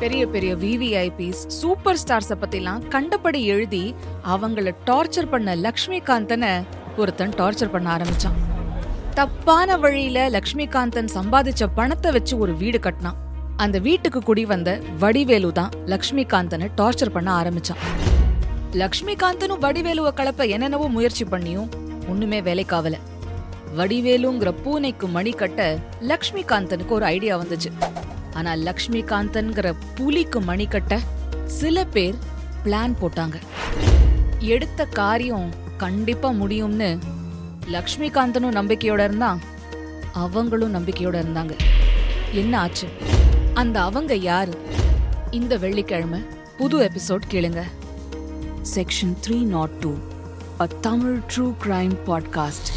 பெரிய பெரிய VVIPs super stars பத்திலாம் கண்டபடி எழுதி அவங்கள டார்ச்சர் பண்ண லக்ஷ்மிகாந்தனை ஒருத்தன் டார்ச்சர் பண்ண ஆரம்பிச்சான். தப்பான வழியில லக்ஷ்மிகாந்தன் சம்பாதிச்ச பணத்தை வச்சு ஒரு வீடு கட்டினான். அந்த வீட்டுக்கு குடி வந்த வடிவேலு தான் லக்ஷ்மிகாந்தனை டார்ச்சர் பண்ண ஆரம்பிச்சான். லக்ஷ்மிகாந்தனும் வடிவேலுவை கலப்ப என்னென்னவோ முயற்சி பண்ணியும் ஒண்ணுமே வேலைக்காவல. வடிவேலுங்கிற பூனைக்கு மணி கட்ட லக்ஷ்மிகாந்தனுக்கு ஒரு ஐடியா வந்துச்சு. ஆனா லக்ஷ்மிகாந்தன்கிற புலிக்கு மணி கட்ட சில பேர் பிளான் போட்டாங்க. எடுத்த காரியம் கண்டிப்பா முடியும்னு லக்ஷ்மிகாந்தனும் நம்பிக்கையோட இருந்தான் அவங்களும் நம்பிக்கையோட இருந்தாங்க. என்ன ஆச்சு? அந்த அவங்க யாரு? இந்த வெள்ளிக்கிழமை புது எபிசோட் கேளுங்க. Section three naught two a Tamil true crime podcast